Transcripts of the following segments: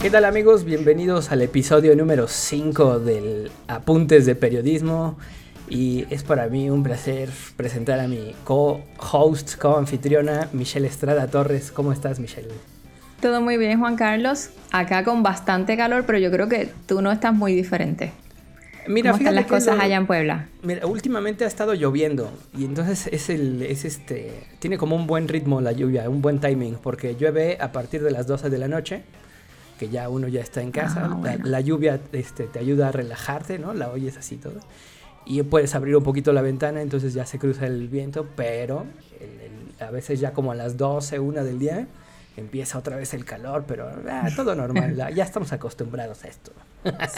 ¿Qué tal amigos? Bienvenidos al episodio número 5 del Apuntes de Periodismo. Y es para mí un placer presentar a mi co-host, co-anfitriona, Michelle Estrada Torres. ¿Cómo estás, Michelle? Todo muy bien, Juan Carlos. Acá con bastante calor, pero yo creo que tú no estás muy diferente. Mira, ¿Cómo están las cosas allá en Puebla? Mira, últimamente ha estado lloviendo y entonces es el, es este, tiene como un buen ritmo la lluvia, un buen timing, porque llueve a partir de las 12 de la noche que ya uno ya está en casa, ah, la, lluvia este, te ayuda a relajarte, ¿no? La oyes así todo. Y puedes abrir un poquito la ventana, entonces ya se cruza el viento, pero a veces ya como a las 12, 1 del día, empieza otra vez el calor, pero ah, todo normal, ya estamos acostumbrados a esto.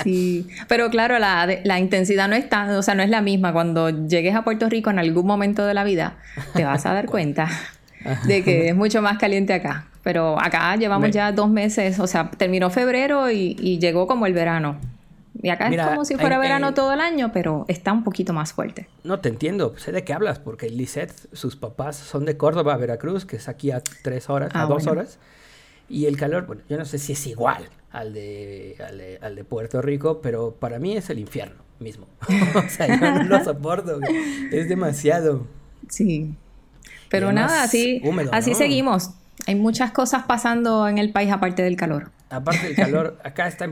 Sí, pero claro, la, la, intensidad no es tan, o sea, no es la misma. Cuando llegues a Puerto Rico en algún momento de la vida, te vas a dar cuenta de que es mucho más caliente acá. Pero acá llevamos ya dos meses, o sea, terminó febrero y, llegó como el verano. Y acá es como si fuera verano todo el año, pero está un poquito más fuerte. No te entiendo, sé de qué hablas, porque Lisette, sus papás son de Córdoba, Veracruz, que es aquí a tres horas, a ah, dos horas. Y el calor, bueno, yo no sé si es igual al de, al de, Puerto Rico, pero para mí es el infierno mismo. o sea, yo no lo soporto, es demasiado. Sí. Pero nada, así, así seguimos. Hay muchas cosas pasando en el país aparte del calor. Aparte del calor, acá está,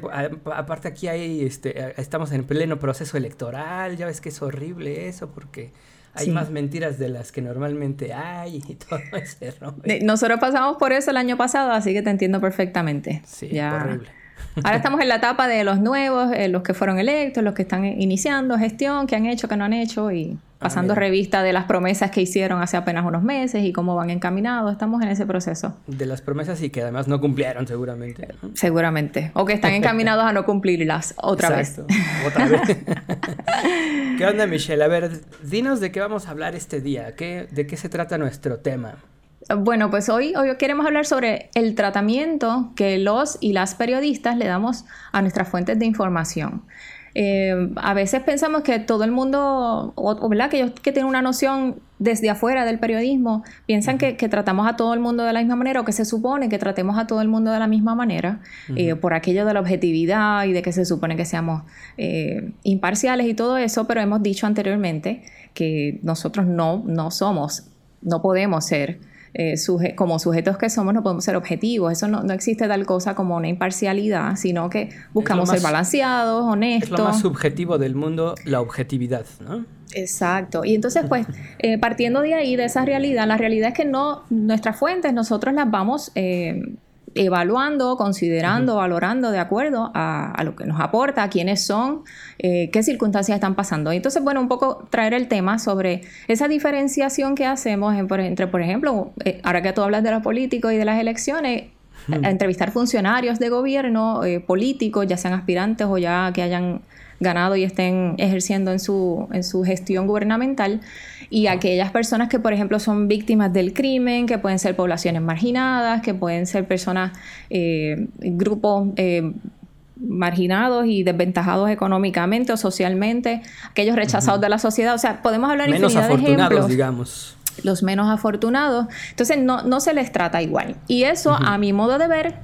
aparte aquí hay, este, estamos en pleno proceso electoral, ya ves que es horrible eso porque hay más mentiras de las que normalmente hay y todo ese Nosotros pasamos por eso el año pasado, así que te entiendo perfectamente. Sí, horrible. Ahora estamos en la etapa de los nuevos, eh, los que fueron electos, los que están iniciando gestión, que han hecho, que no han hecho y ah, pasando revista de las promesas que hicieron hace apenas unos meses y cómo van encaminados. Estamos en ese proceso. De las promesas y que además no cumplieron seguramente. Seguramente. O que están encaminados a no cumplirlas otra vez. Otra vez. ¿Qué onda, Michelle? A ver, dinos de qué vamos a hablar este día. ¿Qué, ¿De qué se trata nuestro tema? Bueno, pues hoy, hoy queremos hablar sobre el tratamiento que los y las periodistas le damos a nuestras fuentes de información. Eh, a veces pensamos que todo el mundo, o, ¿verdad? Que ellos que tienen una noción desde afuera del periodismo, piensan que, tratamos a todo el mundo de la misma manera o que se supone que tratemos a todo el mundo de la misma manera, eh, por aquello de la objetividad y de que se supone que seamos eh, imparciales y todo eso, pero hemos dicho anteriormente que nosotros no, no somos, no podemos ser eh, como sujetos que somos no podemos ser objetivos. Eso no, existe tal cosa como una imparcialidad, sino que buscamos ser balanceados, honestos. Es lo más subjetivo del mundo, la objetividad, ¿no? Exacto. Y entonces, pues, eh, partiendo de ahí, de esa realidad, la realidad es que no, nuestras fuentes, nosotros las vamos eh, evaluando, considerando, valorando de acuerdo a, lo que nos aporta, quiénes son, eh, qué circunstancias están pasando. Entonces, bueno, un poco traer el tema sobre esa diferenciación que hacemos entre, por ejemplo, eh, ahora que tú hablas de los políticos y de las elecciones, entrevistar funcionarios de gobierno, eh, políticos, ya sean aspirantes o ya que hayan ganado y estén ejerciendo en su, en su gestión gubernamental, y aquellas personas que, por ejemplo, son víctimas del crimen, que pueden ser poblaciones marginadas, que pueden ser personas, eh, grupos eh, marginados y desventajados económicamente o socialmente, aquellos rechazados de la sociedad. O sea, podemos hablar menos infinidad de ejemplos. digamos. Los menos afortunados. Entonces, no, no se les trata igual. Y eso, a mi modo de ver,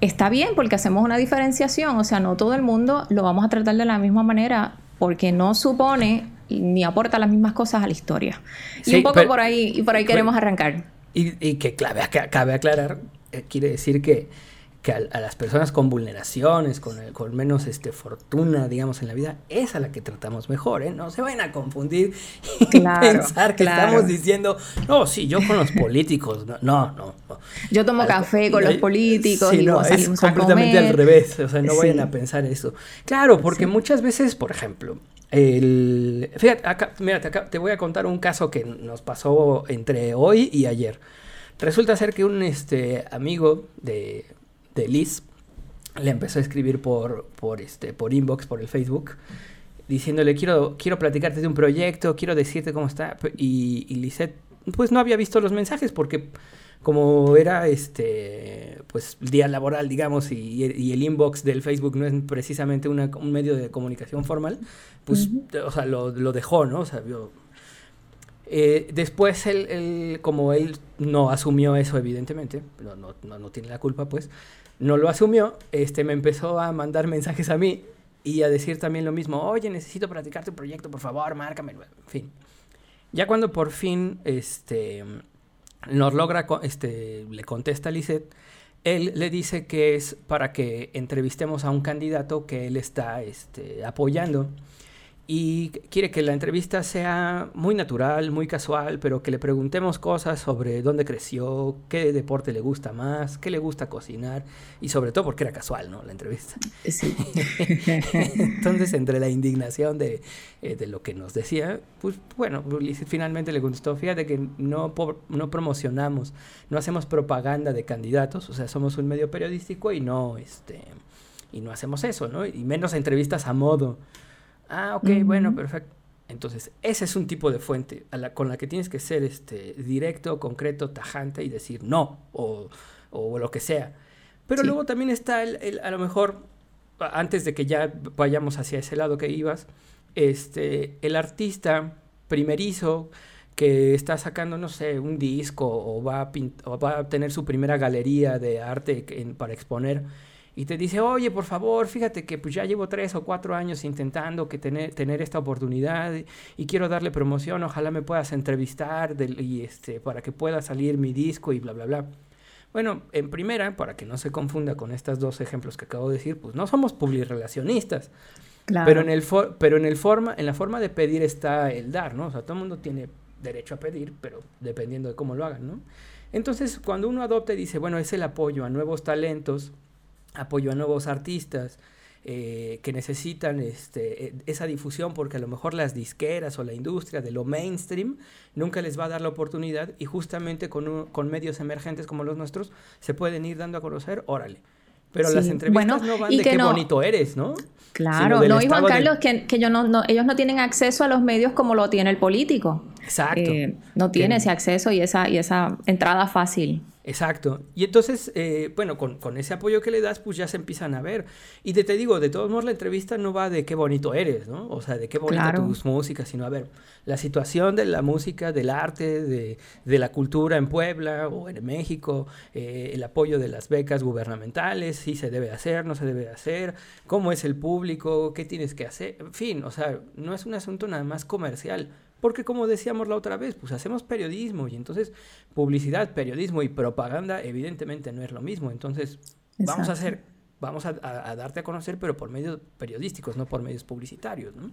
está bien porque hacemos una diferenciación. O sea, no todo el mundo lo vamos a tratar de la misma manera porque no supone ni aporta las mismas cosas a la historia. Y un poco por ahí, y por ahí queremos arrancar. Y, y que clave, cabe aclarar, eh, quiere decir que que a, las personas con vulneraciones, con, con, menos este, fortuna, digamos, en la vida, es a la que tratamos mejor, ¿eh? No se vayan a confundir y pensar que estamos diciendo, no, sí, yo con los políticos, no, no, no. Yo tomo café con los políticos y no, es completamente al revés, o sea, no vayan a pensar eso. Claro, porque muchas veces, por ejemplo, el... Fíjate, acá, mira, te, te voy a contar un caso que nos pasó entre hoy y ayer. Resulta ser que un este, amigo de, de Liz, le empezó a escribir por, por, este, por inbox, por el Facebook, diciéndole, quiero, quiero platicarte de un proyecto, quiero decirte cómo está. Y, y pues no había visto los mensajes porque como era este pues día laboral digamos y, el inbox del Facebook no es precisamente una, un medio de comunicación formal pues o sea lo, lo, dejó no o sea Eh, después, él, como él no asumió eso, evidentemente, no, no, no, tiene la culpa, pues, no lo asumió, este, me empezó a mandar mensajes a mí y a decir también lo mismo, oye, necesito practicar tu proyecto, por favor, márcame, en fin. Ya cuando por fin este, nos logra, este, le contesta a Lisette, él le dice que es para que entrevistemos a un candidato que él está este, apoyando y quiere que la entrevista sea muy natural, muy casual, pero que le preguntemos cosas sobre dónde creció, qué deporte le gusta más, qué le gusta cocinar y sobre todo porque era casual, ¿no? La entrevista. Sí. Entonces, entre la indignación de, eh, de, lo que nos decía, pues bueno, finalmente le contestó, fíjate que no, no promocionamos, no hacemos propaganda de candidatos, o sea, somos un medio periodístico y no, este, y no hacemos eso, ¿no? Y menos entrevistas a modo. Ah, ok, bueno, perfecto. Entonces, ese es un tipo de fuente con la que tienes que ser este, directo, concreto, tajante y decir no o, lo que sea. Pero luego también está el, a lo mejor, antes de que ya vayamos hacia ese lado que ibas, este, el artista primerizo que está sacando, no sé, un disco o va a, o va a tener su primera galería de arte para exponer y te dice, oye, por favor, fíjate que pues ya llevo tres o cuatro años intentando que tener, tener esta oportunidad y, quiero darle promoción, ojalá me puedas entrevistar y este, para que pueda salir mi disco y bla, bla, bla. Bueno, en primera, para que no se confunda con estos dos ejemplos que acabo de decir, pues no somos publirelacionistas. Claro. Pero, en el pero en, el forma, en la forma de pedir está el dar, ¿no? O sea, todo el mundo tiene derecho a pedir, pero dependiendo de cómo lo hagan, ¿no? Entonces, cuando uno adopta y dice, bueno, es el apoyo a nuevos talentos, apoyo a nuevos artistas eh, que necesitan este, e, esa difusión porque a lo mejor las disqueras o la industria de lo mainstream nunca les va a dar la oportunidad y justamente con, con medios emergentes como los nuestros se pueden ir dando a conocer, órale. Pero las entrevistas no van de qué bonito eres, ¿no? Claro, no, y Juan Carlos, que, que yo no, ellos no tienen acceso a los medios como lo tiene el político. Exacto. Eh, no tiene ese acceso y esa, y esa entrada fácil. Exacto. Y entonces, eh, bueno, con, ese apoyo que le das, pues ya se empiezan a ver. Y te, te, digo, de todos modos, la entrevista no va de qué bonito eres, ¿no? O sea, de qué bonita tus músicas, sino a ver, la situación de la música, del arte, de, la cultura en Puebla o en México, eh, el apoyo de las becas gubernamentales, si se debe hacer, no se debe hacer, cómo es el público, qué tienes que hacer, en fin, o sea, no es un asunto nada más comercial porque como decíamos la otra vez, pues hacemos periodismo y entonces publicidad, periodismo y propaganda evidentemente no es lo mismo. Entonces vamos a hacer, vamos a, darte a conocer, pero por medios periodísticos, no por medios publicitarios, ¿no?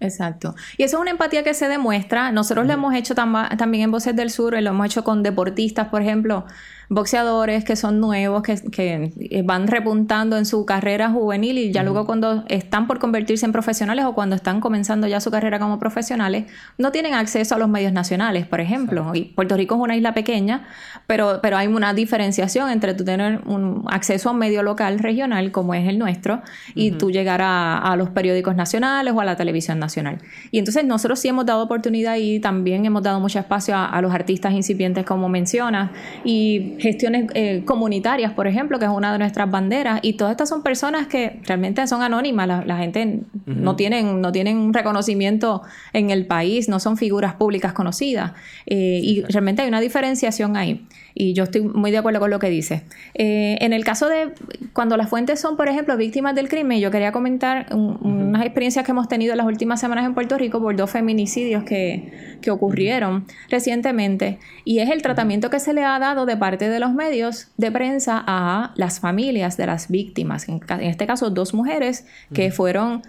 Exacto. Y eso es una empatía que se demuestra. Nosotros lo hemos hecho también en Voces del Sur, lo hemos hecho con deportistas, por ejemplo boxeadores que son nuevos, que, que, van repuntando en su carrera juvenil y ya luego cuando están por convertirse en profesionales o cuando están comenzando ya su carrera como profesionales, no tienen acceso a los medios nacionales, por ejemplo. Y Puerto Rico es una isla pequeña, pero, pero hay una diferenciación entre tú tener un acceso a un medio local, regional, como es el nuestro, y tú llegar a, los periódicos nacionales o a la televisión nacional. Y entonces nosotros sí hemos dado oportunidad y también hemos dado mucho espacio a, a los artistas incipientes, como mencionas, y gestiones eh, comunitarias, por ejemplo, que es una de nuestras banderas, y todas estas son personas que realmente son anónimas, la, gente no, tienen, no tienen un reconocimiento en el país, no son figuras públicas conocidas, eh, y realmente hay una diferenciación ahí. Y yo estoy muy de acuerdo con lo que dice. Eh, en el caso de cuando las fuentes son, por ejemplo, víctimas del crimen, yo quería comentar unas experiencias que hemos tenido en las últimas semanas en Puerto Rico por dos feminicidios que, que ocurrieron recientemente. Y es el tratamiento que se le ha dado de parte de los medios de prensa a las familias de las víctimas. En, este caso, dos mujeres que fueron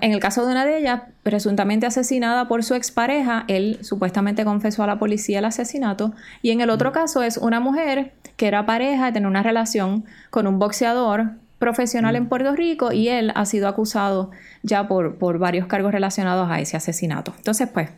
en el caso de una de ellas, presuntamente asesinada por su expareja, él supuestamente confesó a la policía el asesinato. Y en el otro caso es una mujer que era pareja, tenía una relación con un boxeador profesional en Puerto Rico y él ha sido acusado ya por, por varios cargos relacionados a ese asesinato. Entonces, pues,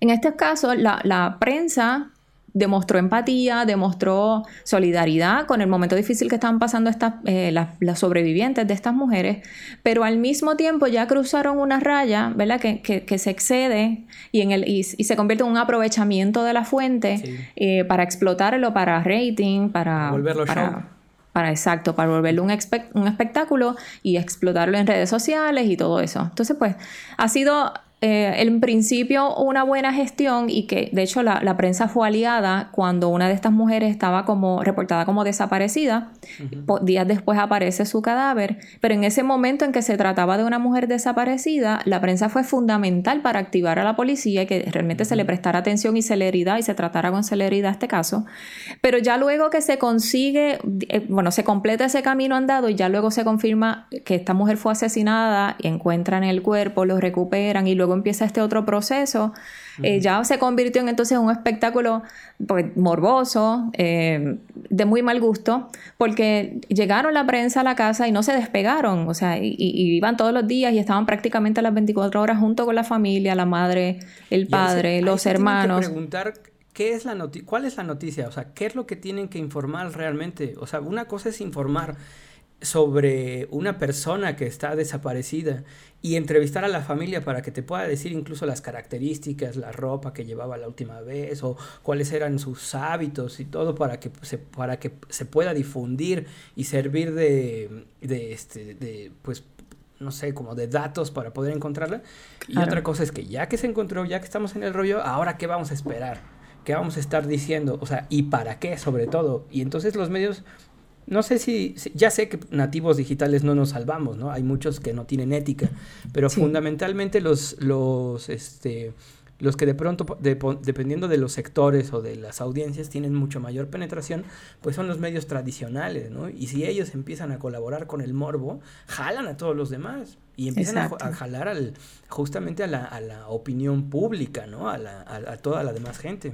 en este caso, la, la prensa demostró empatía, demostró solidaridad con el momento difícil que estaban pasando estas, eh, las, sobrevivientes de estas mujeres, pero al mismo tiempo ya cruzaron una raya, ¿verdad? Que, se excede y, en el, y, se convierte en un aprovechamiento de la fuente eh, para explotarlo para rating, para... Volverlo para, para exacto, para volverlo un, un espectáculo y explotarlo en redes sociales y todo eso. Entonces, pues, ha sido eh, en principio una buena gestión y que de hecho la, la, prensa fue aliada cuando una de estas mujeres estaba como reportada como desaparecida. Días después aparece su cadáver, pero en ese momento en que se trataba de una mujer desaparecida, la prensa fue fundamental para activar a la policía y que realmente se le prestara atención y celeridad y se tratara con celeridad este caso. Pero ya luego que se consigue, eh, bueno, se completa ese camino andado y ya luego se confirma que esta mujer fue asesinada y encuentran el cuerpo, lo recuperan y luego empieza este otro proceso, eh, ya se convirtió en entonces un espectáculo pues, morboso, eh, de muy mal gusto, porque llegaron la prensa a la casa y no se despegaron, o sea, y, iban todos los días y estaban prácticamente las 24 horas junto con la familia, la madre, el padre, los hermanos. ¿Qué es la ¿Cuál es la noticia? O sea, ¿qué es lo que tienen que informar realmente? O sea, una cosa es informar sobre una persona que está desaparecida y entrevistar a la familia para que te pueda decir incluso las características, la ropa que llevaba la última vez o cuáles eran sus hábitos y todo para que se, para que se pueda difundir y servir de, de, este, de pues no sé, como de datos para poder encontrarla. Y otra cosa es que ya que se encontró, ya que estamos en el rollo, ahora qué vamos a esperar, qué vamos a estar diciendo, o sea, y para qué sobre todo. Y entonces los medios no sé si, ya sé que nativos digitales no nos salvamos, ¿no? Hay muchos que no tienen ética, pero fundamentalmente los, los, este, los que de pronto, dependiendo de los sectores o de las audiencias, tienen mucho mayor penetración, pues son los medios tradicionales, ¿no? Y si ellos empiezan a colaborar con el morbo, jalan a todos los demás y empiezan a, jalar al, justamente a la, a la opinión pública, ¿no? A, la, a toda la demás gente.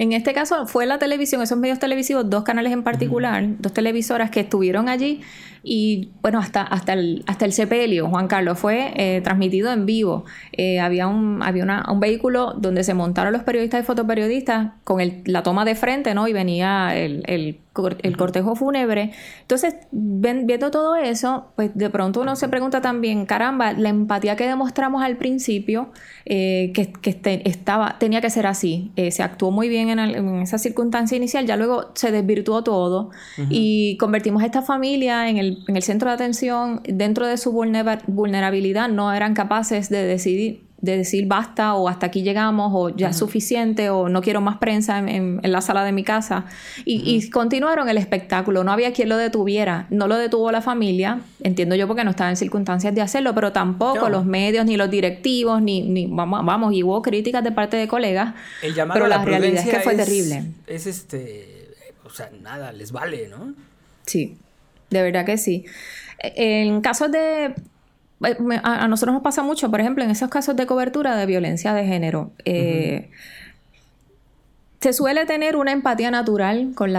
En este caso fue la televisión, esos medios televisivos, dos canales en particular, dos televisoras que estuvieron allí y bueno, hasta, hasta, el, hasta el sepelio, Juan Carlos, fue eh, transmitido en vivo. Eh, había un, había un vehículo donde se montaron los periodistas y fotoperiodistas con el, la toma de frente, ¿no? Y venía el, el, el cortejo fúnebre. Entonces, viendo todo eso, pues de pronto uno se pregunta también, caramba, la empatía que demostramos al principio, eh, que, que este, estaba, tenía que ser así. se actuó muy bien en, en, esa circunstancia inicial, ya luego se desvirtuó todo y convertimos a esta familia en el en el centro de atención, dentro de su vulnerabilidad, no eran capaces de decidir de decir basta o hasta aquí llegamos o ya es suficiente o no quiero más prensa en, la sala de mi casa. Y, continuaron el espectáculo, no había quien lo detuviera, no lo detuvo la familia, entiendo yo porque no estaba en circunstancias de hacerlo, pero tampoco los medios, ni los directivos, ni, ni vamos, vamos, y hubo críticas de parte de colegas, pero la, realidad es que fue terrible. Es este, o sea, nada, les vale, ¿no? Sí de verdad que sí. E, en casos de... Eh, a, nosotros nos pasa mucho, por ejemplo, en esos casos de cobertura de violencia de género. Eh, se suele tener una empatía natural con,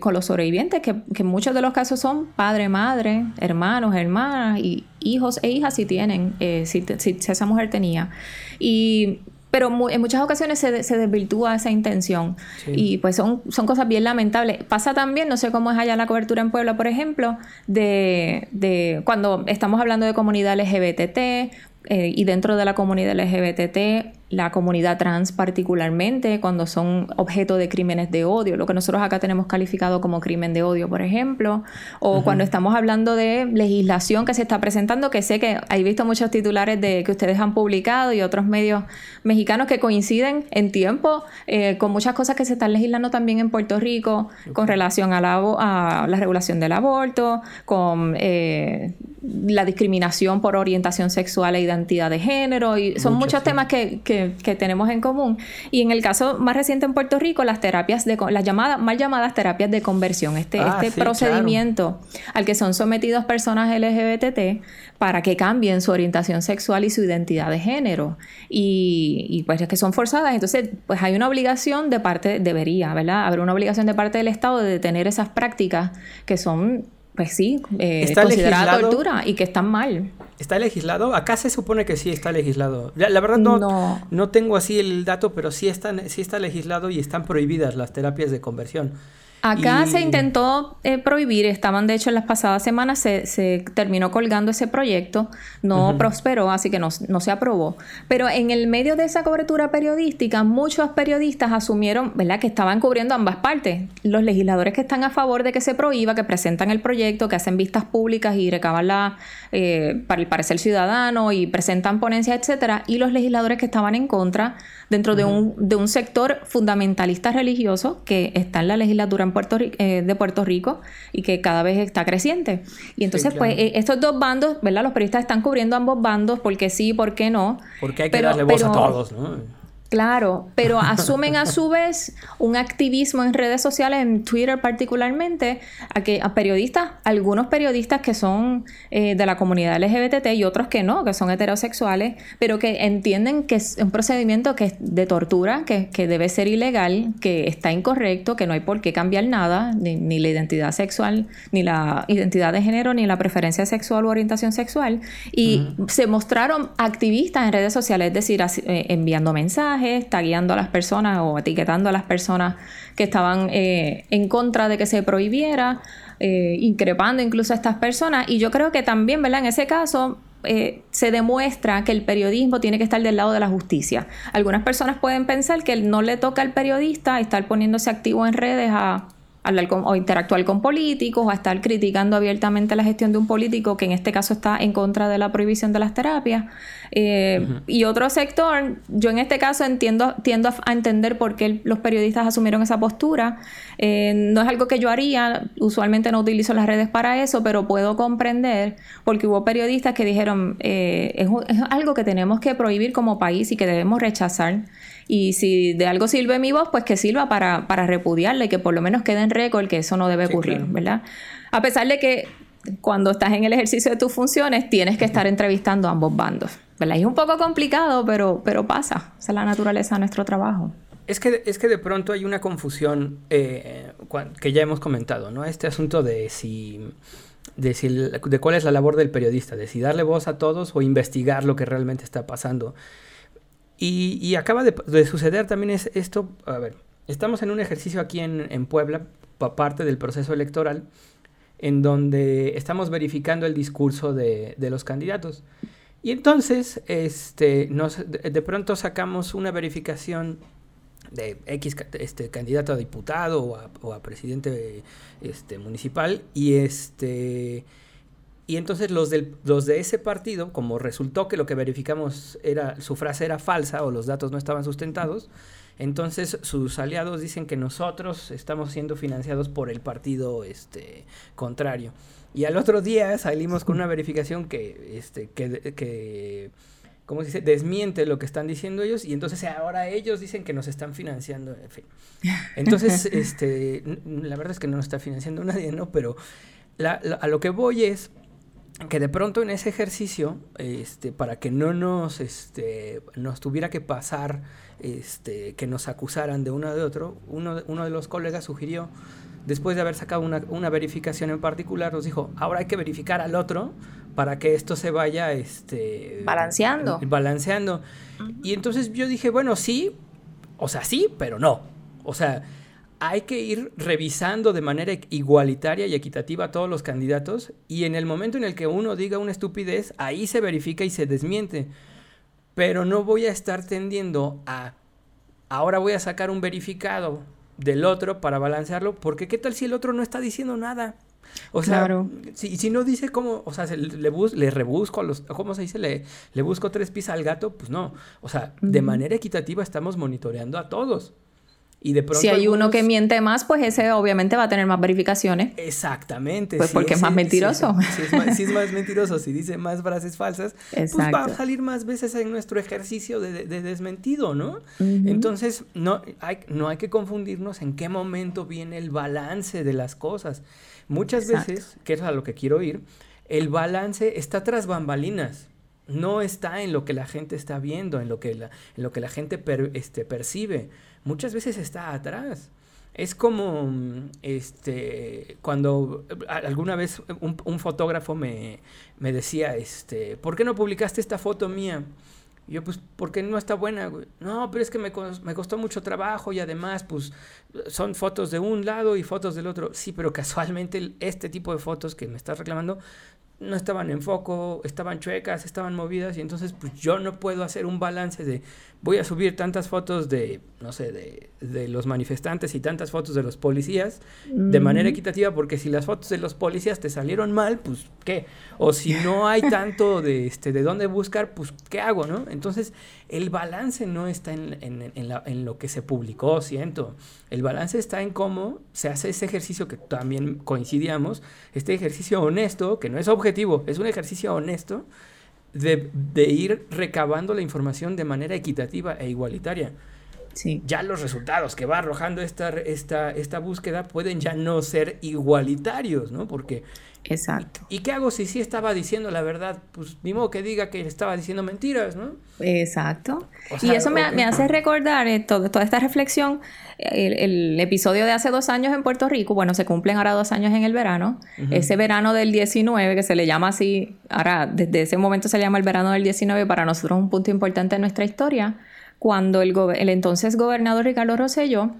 con los sobrevivientes, que, en muchos de los casos son padre, madre, hermanos, hermanas, y hijos e hijas si tienen, eh, si, si, esa mujer tenía. Y pero en muchas ocasiones se, se desvirtúa esa intención y pues son, son cosas bien lamentables. Pasa también, no sé cómo es allá la cobertura en Puebla, por ejemplo, de, de cuando estamos hablando de comunidad LGBT eh, y dentro de la comunidad LGBT la comunidad trans particularmente, cuando son objeto de crímenes de odio, lo que nosotros acá tenemos calificado como crimen de odio, por ejemplo, o cuando estamos hablando de legislación que se está presentando, que sé que hay visto muchos titulares de que ustedes han publicado y otros medios mexicanos que coinciden en tiempo eh, con muchas cosas que se están legislando también en Puerto Rico con relación a la, a la regulación del aborto, con eh, la discriminación por orientación sexual e identidad de género, y son muchos temas que que, tenemos en común. Y en el caso más reciente en Puerto Rico, las terapias de las llamadas, mal llamadas terapias de conversión, este, ah, este procedimiento al que son sometidos personas LGBT para que cambien su orientación sexual y su identidad de género. Y, y pues es que son forzadas. Entonces, pues hay una obligación de parte, debería, ¿verdad? Haber una obligación de parte del Estado de detener esas prácticas que son pues sí, eh, considerada tortura y que están mal. ¿Está legislado? Acá se supone que sí está legislado. La, verdad no, no, tengo así el dato, pero sí, están, sí está legislado y están prohibidas las terapias de conversión. Acá se intentó eh, prohibir, estaban de hecho en las pasadas semanas, se, terminó colgando ese proyecto, no prosperó, así que no, se aprobó. Pero en el medio de esa cobertura periodística, muchos periodistas asumieron ¿verdad? que estaban cubriendo ambas partes. Los legisladores que están a favor de que se prohíba, que presentan el proyecto, que hacen vistas públicas y recaban la, eh, para el parecer ciudadano y presentan ponencias, etcétera, y los legisladores que estaban en contra dentro de, un, de un sector fundamentalista religioso que está en la legislatura en Puerto eh, de Puerto Rico y que cada vez está creciente. Y entonces, pues, eh, estos dos bandos, ¿verdad? Los periodistas están cubriendo ambos bandos porque sí, porque no. Porque hay que darle voz a todos, ¿no? Claro, pero asumen a su vez un activismo en redes sociales, en Twitter particularmente, a que a periodistas, algunos periodistas que son eh, de la comunidad LGBT y otros que no, que son heterosexuales, pero que entienden que es un procedimiento que es de tortura, que, que debe ser ilegal, que está incorrecto, que no hay por qué cambiar nada, ni, la identidad sexual, ni la identidad de género, ni la preferencia sexual o orientación sexual. Y se mostraron activistas en redes sociales, es decir, eh, enviando mensajes está guiando a las personas o etiquetando a las personas que estaban eh, en contra de que se prohibiera, eh, increpando incluso a estas personas. Y yo creo que también, ¿verdad? En ese caso, eh, se demuestra que el periodismo tiene que estar del lado de la justicia. Algunas personas pueden pensar que no le toca al periodista estar poniéndose activo en redes a hablar o interactuar con políticos o a estar criticando abiertamente la gestión de un político que en este caso está en contra de la prohibición de las terapias. Eh, y otro sector, yo en este caso entiendo, tiendo a, entender por qué los periodistas asumieron esa postura. Eh, no es algo que yo haría, usualmente no utilizo las redes para eso, pero puedo comprender porque hubo periodistas que dijeron eh, es, es algo que tenemos que prohibir como país y que debemos rechazar. Y si de algo sirve mi voz, pues que sirva para, para repudiarla y que por lo menos quede en récord que eso no debe ocurrir, ¿verdad? A pesar de que cuando estás en el ejercicio de tus funciones tienes que estar entrevistando a ambos bandos, ¿verdad? es un poco complicado, pero, pero pasa. Esa es la naturaleza de nuestro trabajo. Es que, es que de pronto hay una confusión eh, que ya hemos comentado, ¿no? Este asunto de si, de si de cuál es la labor del periodista, de si darle voz a todos o investigar lo que realmente está pasando. Y, acaba de, suceder también es esto, a ver, estamos en un ejercicio aquí en, Puebla, parte del proceso electoral, en donde estamos verificando el discurso de, los candidatos. Y entonces, este, nos, de, pronto sacamos una verificación de X este, candidato a diputado o a, o a presidente este, municipal y este y entonces los, del, los de ese partido, como resultó que lo que verificamos era, su frase era falsa o los datos no estaban sustentados, entonces sus aliados dicen que nosotros estamos siendo financiados por el partido este, contrario. Y al otro día salimos con una verificación que, este, que, que ¿cómo se dice? Desmiente lo que están diciendo ellos y entonces ahora ellos dicen que nos están financiando, en fin. Entonces, este, la verdad es que no nos está financiando nadie, ¿no? Pero a lo que voy es que de pronto en ese ejercicio, este, para que no nos, este, nos tuviera que pasar, este, que nos acusaran de uno de otro, uno, uno de los colegas sugirió, después de haber sacado una, una, verificación en particular, nos dijo, ahora hay que verificar al otro para que esto se vaya, este, balanceando. Balanceando. Y entonces yo dije, bueno, sí, o sea, sí, pero no. O sea, hay que ir revisando de manera igualitaria y equitativa a todos los candidatos y en el momento en el que uno diga una estupidez, ahí se verifica y se desmiente. Pero no voy a estar tendiendo a, ahora voy a sacar un verificado del otro para balancearlo, porque ¿qué tal si el otro no está diciendo nada? O sea, si, si no dice cómo, o sea, le, bus, le rebusco, los, ¿cómo se dice? Le, le busco tres pies al gato, pues no. O sea, de manera equitativa estamos monitoreando a todos si hay uno que miente más, pues ese obviamente va a tener más verificaciones. Exactamente. Pues porque es más mentiroso. Si, es más, mentiroso, si dice más frases falsas, pues va a salir más veces en nuestro ejercicio de, desmentido, ¿no? Entonces, no hay, no hay que confundirnos en qué momento viene el balance de las cosas. Muchas veces, que es a lo que quiero ir, el balance está tras bambalinas no está en lo que la gente está viendo, en lo que la, en lo que la gente este, percibe muchas veces está atrás. Es como, este, cuando alguna vez un, fotógrafo me, decía, este, ¿por qué no publicaste esta foto mía? Yo, pues, ¿por qué no está buena, güey? No, pero es que me, me costó mucho trabajo y además, pues, son fotos de un lado y fotos del otro. Sí, pero casualmente este tipo de fotos que me estás reclamando no estaban en foco, estaban chuecas, estaban movidas y entonces pues yo no puedo hacer un balance de voy a subir tantas fotos de, no sé, de, de los manifestantes y tantas fotos de los policías de manera equitativa porque si las fotos de los policías te salieron mal, pues ¿qué? O si no hay tanto de, este, de dónde buscar, pues ¿qué hago, no? Entonces el balance no está en, en, en, la, en lo que se publicó, siento. El balance está en cómo se hace ese ejercicio que también coincidíamos, este ejercicio honesto, que no es objetivo, es un ejercicio honesto de, de ir recabando la información de manera equitativa e igualitaria. Sí. Ya los resultados que va arrojando esta, esta, esta búsqueda pueden ya no ser igualitarios, ¿no? Porque Exacto. ¿Y qué hago si sí estaba diciendo la verdad? Pues ni modo que diga que estaba diciendo mentiras, ¿no? Exacto. y eso me, me, hace recordar eh, todo, toda esta reflexión, el, el, episodio de hace dos años en Puerto Rico, bueno, se cumplen ahora dos años en el verano, uh -huh. ese verano del 19, que se le llama así, ahora desde ese momento se le llama el verano del 19, para nosotros un punto importante en nuestra historia, cuando el, el entonces gobernador Ricardo Rosselló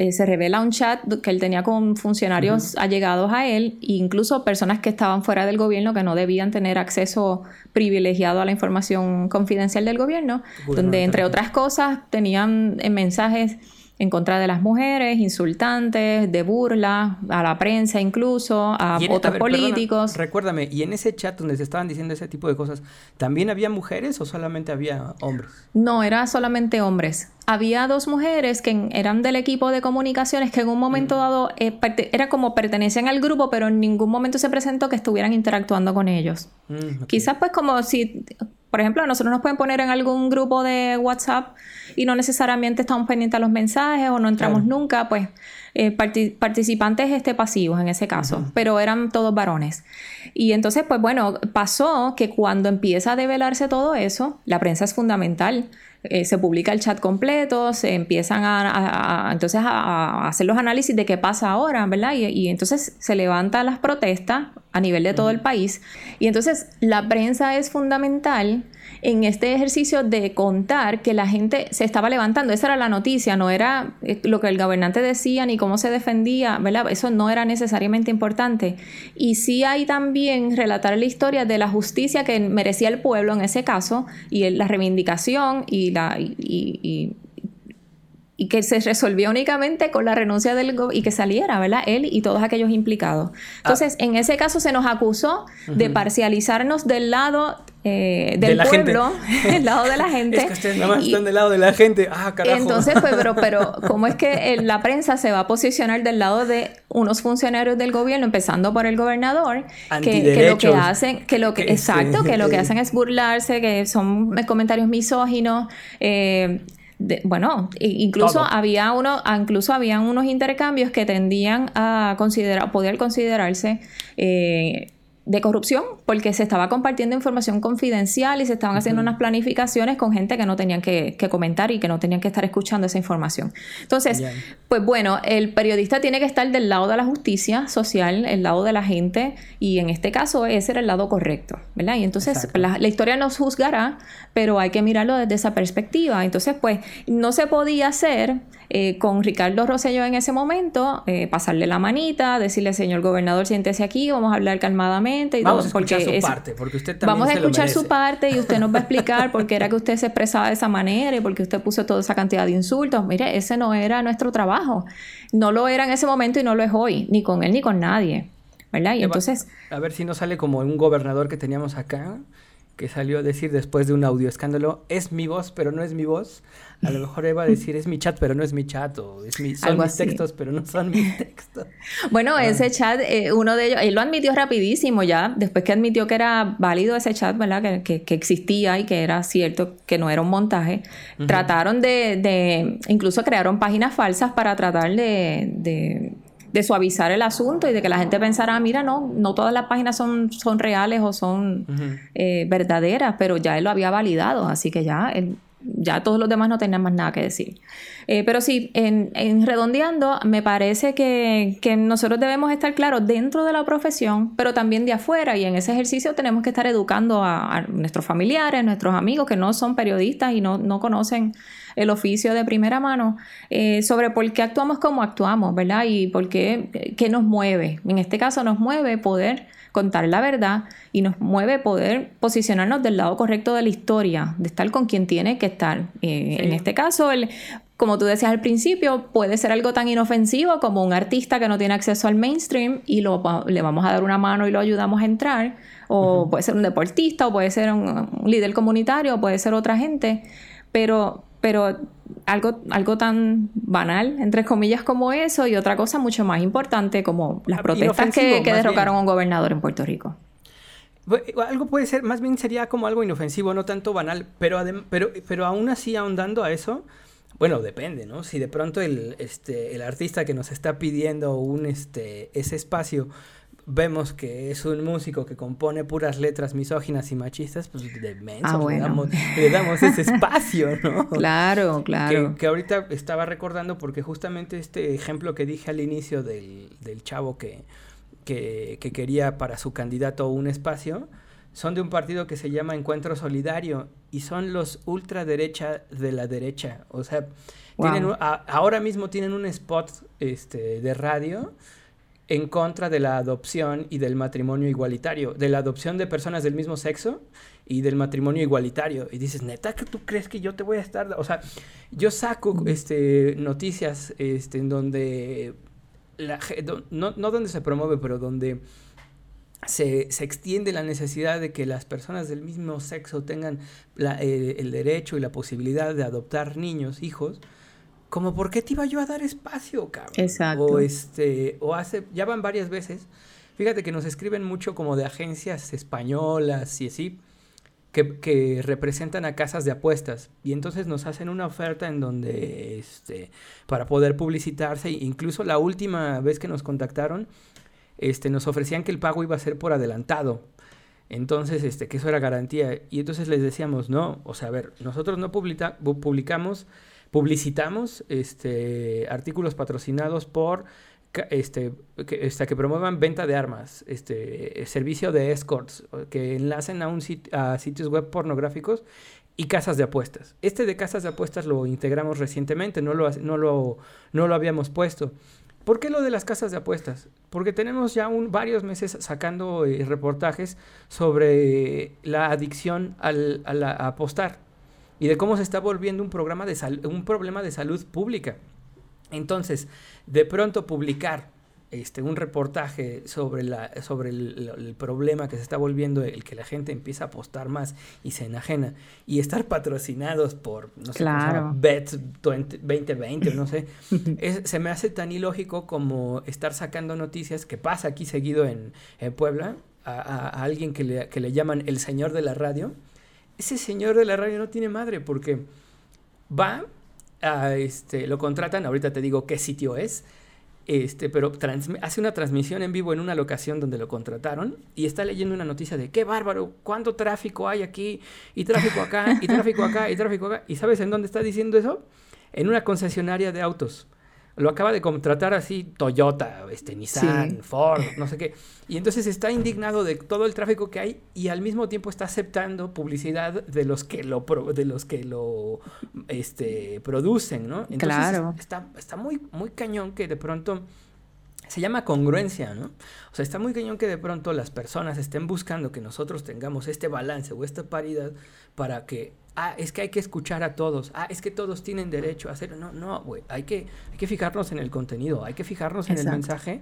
eh, se revela un chat que él tenía con funcionarios uh -huh. allegados a él, e incluso personas que estaban fuera del gobierno que no debían tener acceso privilegiado a la información confidencial del gobierno, bueno, donde entre otras cosas tenían eh, mensajes en contra de las mujeres, insultantes, de burla, a la prensa incluso, a en, otros a ver, políticos. Perdona, recuérdame, ¿y en ese chat donde se estaban diciendo ese tipo de cosas, también había mujeres o solamente había hombres? No, era solamente hombres. Había dos mujeres que eran del equipo de comunicaciones que en un momento dado eh, era como pertenecían al grupo, pero en ningún momento se presentó que estuvieran interactuando con ellos. Mm, okay. Quizás pues como si por ejemplo, nosotros nos pueden poner en algún grupo de WhatsApp y no necesariamente estamos pendientes a los mensajes o no entramos claro. nunca, pues eh, part participantes este, pasivos en ese caso, uh -huh. pero eran todos varones. Y entonces, pues bueno, pasó que cuando empieza a develarse todo eso, la prensa es fundamental. Eh, se publica el chat completo, se empiezan a, a, a entonces a, hacer los análisis de qué pasa ahora, ¿verdad? Y, y entonces se levantan las protestas a nivel de todo el país. Y entonces la prensa es fundamental en este ejercicio de contar que la gente se estaba levantando. Esa era la noticia, no era eh, lo que el gobernante decía ni cómo se defendía, ¿verdad? Eso no era necesariamente importante. Y sí hay también relatar la historia de la justicia que merecía el pueblo en ese caso y la reivindicación y la... que se resolvió únicamente con la renuncia del y que saliera, ¿verdad? Él y todos aquellos implicados. Entonces, ah. en ese caso se nos acusó uh -huh. de parcializarnos del lado eh, del de pueblo, del lado de la gente. es que ustedes nada más y, están del lado de la gente. Ah, carajo. Entonces, pues, pero, pero, ¿cómo es que la prensa se va a posicionar del lado de unos funcionarios del gobierno, empezando por el gobernador, que, que, lo que hacen, que lo que, exacto, que lo que hacen es burlarse, que son comentarios misóginos, eh, de, bueno, incluso Todo. había uno, incluso habían unos intercambios que tendían a considerar, poder considerarse eh, de corrupción, porque se estaba compartiendo información confidencial y se estaban haciendo uh -huh. unas planificaciones con gente que no tenían que, que, comentar y que no tenían que estar escuchando esa información. Entonces, yeah. pues bueno, el periodista tiene que estar del lado de la justicia social, el lado de la gente, y en este caso ese era el lado correcto, ¿verdad? Y entonces la, la, historia nos juzgará, pero hay que mirarlo desde esa perspectiva. Entonces, pues, no se podía hacer eh, con Ricardo Rosselló en ese momento, eh, pasarle la manita, decirle, señor gobernador, siéntese aquí, vamos a hablar calmadamente. Y vamos todo, a escuchar porque su es, parte, porque usted también Vamos a escuchar su parte y usted nos va a explicar por qué era que usted se expresaba de esa manera y por qué usted puso toda esa cantidad de insultos. Mire, ese no era nuestro trabajo. No lo era en ese momento y no lo es hoy, ni con él ni con nadie. ¿Verdad? Y entonces... A ver si no sale como un gobernador que teníamos acá, que salió a decir después de un audio escándalo, es mi voz, pero no es mi voz. A lo mejor iba a decir, es mi chat, pero no es mi chat, o es mi, son Algo mis así. textos, pero no son mis textos. Bueno, ah. ese chat, eh, uno de ellos, él lo admitió rapidísimo ya, después que admitió que era válido ese chat, ¿verdad? Que, que, que existía y que era cierto, que no era un montaje. Uh -huh. Trataron de, de, incluso crearon páginas falsas para tratar de, de de suavizar el asunto y de que la gente pensara, ah, mira, no, no todas las páginas son, son reales o son uh -huh. eh, verdaderas, pero ya él lo había validado, así que ya él ya todos los demás no tenían más nada que decir. Eh, pero sí, en, redondeando, me parece que, nosotros debemos estar claros dentro de la profesión, pero también de afuera, y en ese ejercicio tenemos que estar educando a, nuestros familiares, nuestros amigos que no son periodistas y no, no conocen el oficio de primera mano, eh, sobre por qué actuamos como actuamos, ¿verdad? Y por qué, qué nos mueve. En este caso nos mueve poder contar la verdad y nos mueve poder posicionarnos del lado correcto de la historia, de estar con quien tiene que estar. Eh, en este caso, el, como tú decías al principio, puede ser algo tan inofensivo como un artista que no tiene acceso al mainstream y lo, le vamos a dar una mano y lo ayudamos a entrar, o puede ser un deportista, o puede ser un, un líder comunitario, o puede ser otra gente, pero pero algo, algo tan banal, entre comillas, como eso, y otra cosa mucho más importante, como las protestas que, derrocaron a un gobernador en Puerto Rico. Algo puede ser, más bien sería como algo inofensivo, no tanto banal, pero, pero, pero aún así ahondando a eso, bueno, depende, ¿no? Si de pronto el, este, el artista que nos está pidiendo un, este, ese espacio vemos que es un músico que compone puras letras misóginas y machistas, pues de menso, ah, le, damos, ese espacio, ¿no? Claro, claro. Que, ahorita estaba recordando porque justamente este ejemplo que dije al inicio del, del chavo que, que, que, quería para su candidato un espacio, son de un partido que se llama Encuentro Solidario y son los ultraderecha de la derecha. O sea, tienen, ahora mismo tienen un spot este, de radio en contra de la adopción y del matrimonio igualitario, de la adopción de personas del mismo sexo y del matrimonio igualitario. Y dices, neta, que tú crees que yo te voy a estar, o sea, yo saco este noticias este en donde la, no, no donde se promueve, pero donde se, se, extiende la necesidad de que las personas del mismo sexo tengan eh, el derecho y la posibilidad de adoptar niños, hijos, como por qué te iba yo a dar espacio, cabrón. Exacto. O este, o hace, ya van varias veces. Fíjate que nos escriben mucho como de agencias españolas y así, que, que, representan a casas de apuestas. Y entonces nos hacen una oferta en donde, este, para poder publicitarse, incluso la última vez que nos contactaron, este, nos ofrecían que el pago iba a ser por adelantado. Entonces, este, que eso era garantía. Y entonces les decíamos, no, o sea, a ver, nosotros no publica, publicamos publicitamos este, artículos patrocinados por este, que, este, que promuevan venta de armas, este, servicio de escorts, que enlacen a, un a sitios web pornográficos y casas de apuestas. Este de casas de apuestas lo integramos recientemente, no lo, no lo, no lo habíamos puesto. ¿Por qué lo de las casas de apuestas? Porque tenemos ya un, varios meses sacando eh, reportajes sobre la adicción al, a apostar y de cómo se está volviendo un, programa de un problema de salud pública. Entonces, de pronto publicar este, un reportaje sobre, la, sobre el, problema que se está volviendo, el que la gente empieza a apostar más y se enajena, y estar patrocinados por, no sé, Bet 2020, no sé, se me hace tan ilógico como estar sacando noticias que pasa aquí seguido en, Puebla, a, alguien que le, que le llaman el señor de la radio, ese señor de la radio no tiene madre porque va a, este, lo contratan, ahorita te digo qué sitio es, este, pero hace una transmisión en vivo en una locación donde lo contrataron y está leyendo una noticia de qué bárbaro, cuánto tráfico hay aquí, y tráfico acá, y tráfico acá, y tráfico acá. ¿Y sabes en dónde está diciendo eso? En una concesionaria de autos lo acaba de contratar así Toyota, este, Nissan, Ford, no sé qué. Y entonces está indignado de todo el tráfico que hay y al mismo tiempo está aceptando publicidad de los que lo de los que lo este producen, ¿no? Entonces claro. está, está muy, muy cañón que de pronto se llama congruencia, ¿no? O sea, está muy cañón que de pronto las personas estén buscando que nosotros tengamos este balance o esta paridad para que ah, es que hay que escuchar a todos, ah, es que todos tienen derecho a hacerlo. No, no, güey, hay que, hay que fijarnos en el contenido, hay que fijarnos en el mensaje.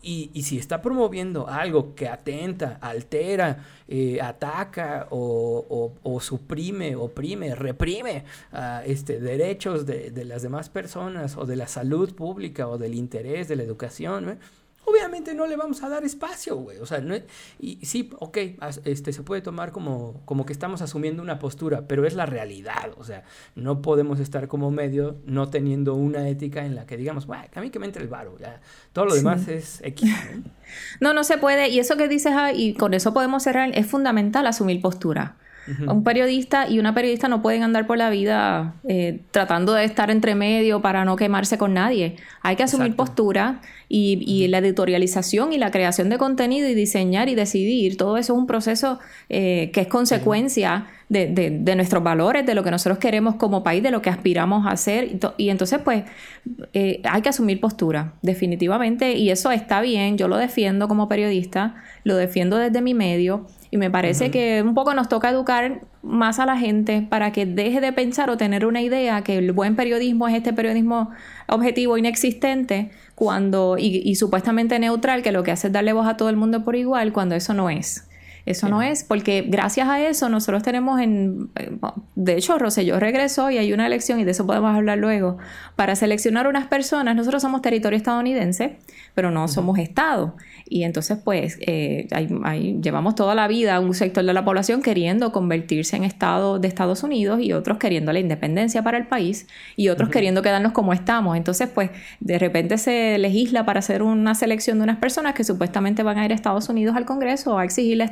Y, y, si está promoviendo algo que atenta, altera, eh, ataca o, o, suprime, oprime, reprime uh, este, derechos de, de, las demás personas o de la salud pública o del interés de la educación, ¿eh? Obviamente no le vamos a dar espacio, güey. O sea, no, y sí, ok, este, se puede tomar como, como que estamos asumiendo una postura, pero es la realidad. O sea, no podemos estar como medio no teniendo una ética en la que digamos, bueno, a mí que me entre el varo, ya. Todo lo demás es X. ¿no? no, se puede. Y eso que dices, ah, y con eso podemos cerrar, es fundamental asumir postura. Un periodista y una periodista no pueden andar por la vida eh, tratando de estar entre medio para no quemarse con nadie. Hay que asumir postura y, la editorialización y la creación de contenido y diseñar y decidir, todo eso es un proceso eh, que es consecuencia de, nuestros valores, de lo que nosotros queremos como país, de lo que aspiramos a hacer. Y, entonces, pues, eh, hay que asumir postura, definitivamente, y eso está bien, yo lo defiendo como periodista, lo defiendo desde mi medio, y me parece que un poco nos toca educar más a la gente para que deje de pensar o tener una idea que el buen periodismo es este periodismo objetivo inexistente cuando y, y supuestamente neutral que lo que hace es darle voz a todo el mundo por igual cuando eso no es. Eso no es, porque gracias a eso nosotros tenemos en... De hecho, Roselló regresó y hay una elección, y de eso podemos hablar luego, para seleccionar unas personas. Nosotros somos territorio estadounidense, pero no somos Estado. Y entonces, pues, eh, llevamos toda la vida un sector de la población queriendo convertirse en Estado de Estados Unidos y otros queriendo la independencia para el país y otros queriendo quedarnos como estamos. Entonces, pues, de repente se legisla para hacer una selección de unas personas que supuestamente van a ir a Estados Unidos al Congreso a exigir la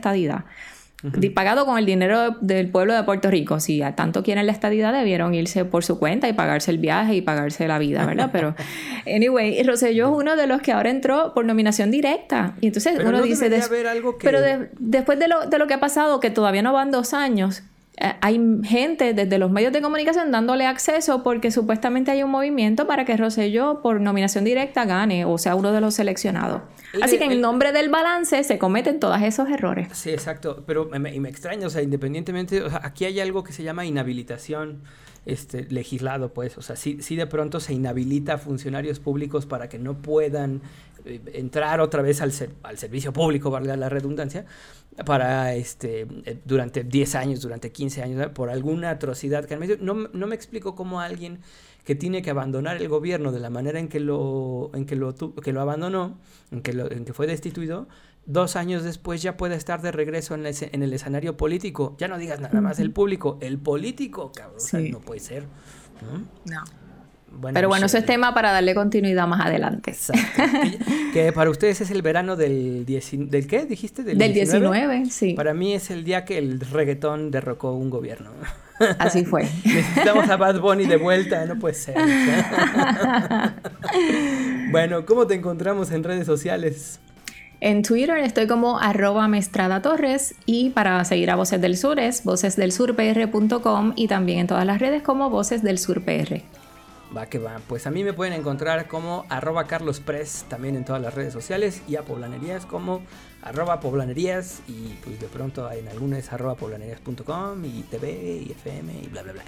pagado con el dinero del pueblo de Puerto Rico. Si a tanto quieren la estadidad, debieron irse por su cuenta y pagarse el viaje y pagarse la vida, ¿verdad? Pero, anyway, Rosselló es uno de los que ahora entró por nominación directa. Y entonces uno dice... Pero después de lo, de lo que ha pasado, que todavía no van dos años, hay gente desde los medios de comunicación dándole acceso porque supuestamente hay un movimiento para que Rosselló por nominación directa gane o sea uno de los seleccionados. Así que en nombre del balance se cometen todos esos errores. Sí, exacto. Pero me, y me extraña, o sea, independientemente, o sea, aquí hay algo que se llama inhabilitación este, legislado, pues. O sea, sí, sí de pronto se inhabilita a funcionarios públicos para que no puedan eh, entrar otra vez al, al servicio público, valga la redundancia, para este eh, durante 10 años, durante 15 años, por alguna atrocidad que no, no me explico cómo alguien que tiene que abandonar el gobierno de la manera en que lo, en que lo, que lo abandonó, en que, lo, en que fue destituido, dos años después ya puede estar de regreso en, en el escenario político. Ya no digas nada más el público, el político, cabrón. no puede ser. No. Pero bueno, eso es tema para darle continuidad más adelante. que, para ustedes es el verano del, ¿del qué? ¿Dijiste? Del, del 19? sí. Para mí es el día que el reggaetón derrocó un gobierno. Así fue. Necesitamos a Bad Bunny de vuelta, no puede ser. bueno, ¿cómo te encontramos en redes sociales? En Twitter estoy como arroba mestrada torres y para seguir a Voces del Sur es vocesdelsurpr.com y también en todas las redes como Voces del Sur PR. Va que va. Pues a mí me pueden encontrar como arroba carlospress también en todas las redes sociales y a poblanerías como arroba poblanerías y pues de pronto en algunas arroba poblanerías.com y TV y FM y bla bla bla.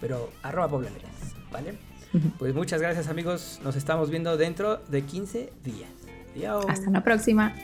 Pero arroba poblanerías, ¿vale? Pues muchas gracias amigos, nos estamos viendo dentro de 15 días. Hasta la próxima.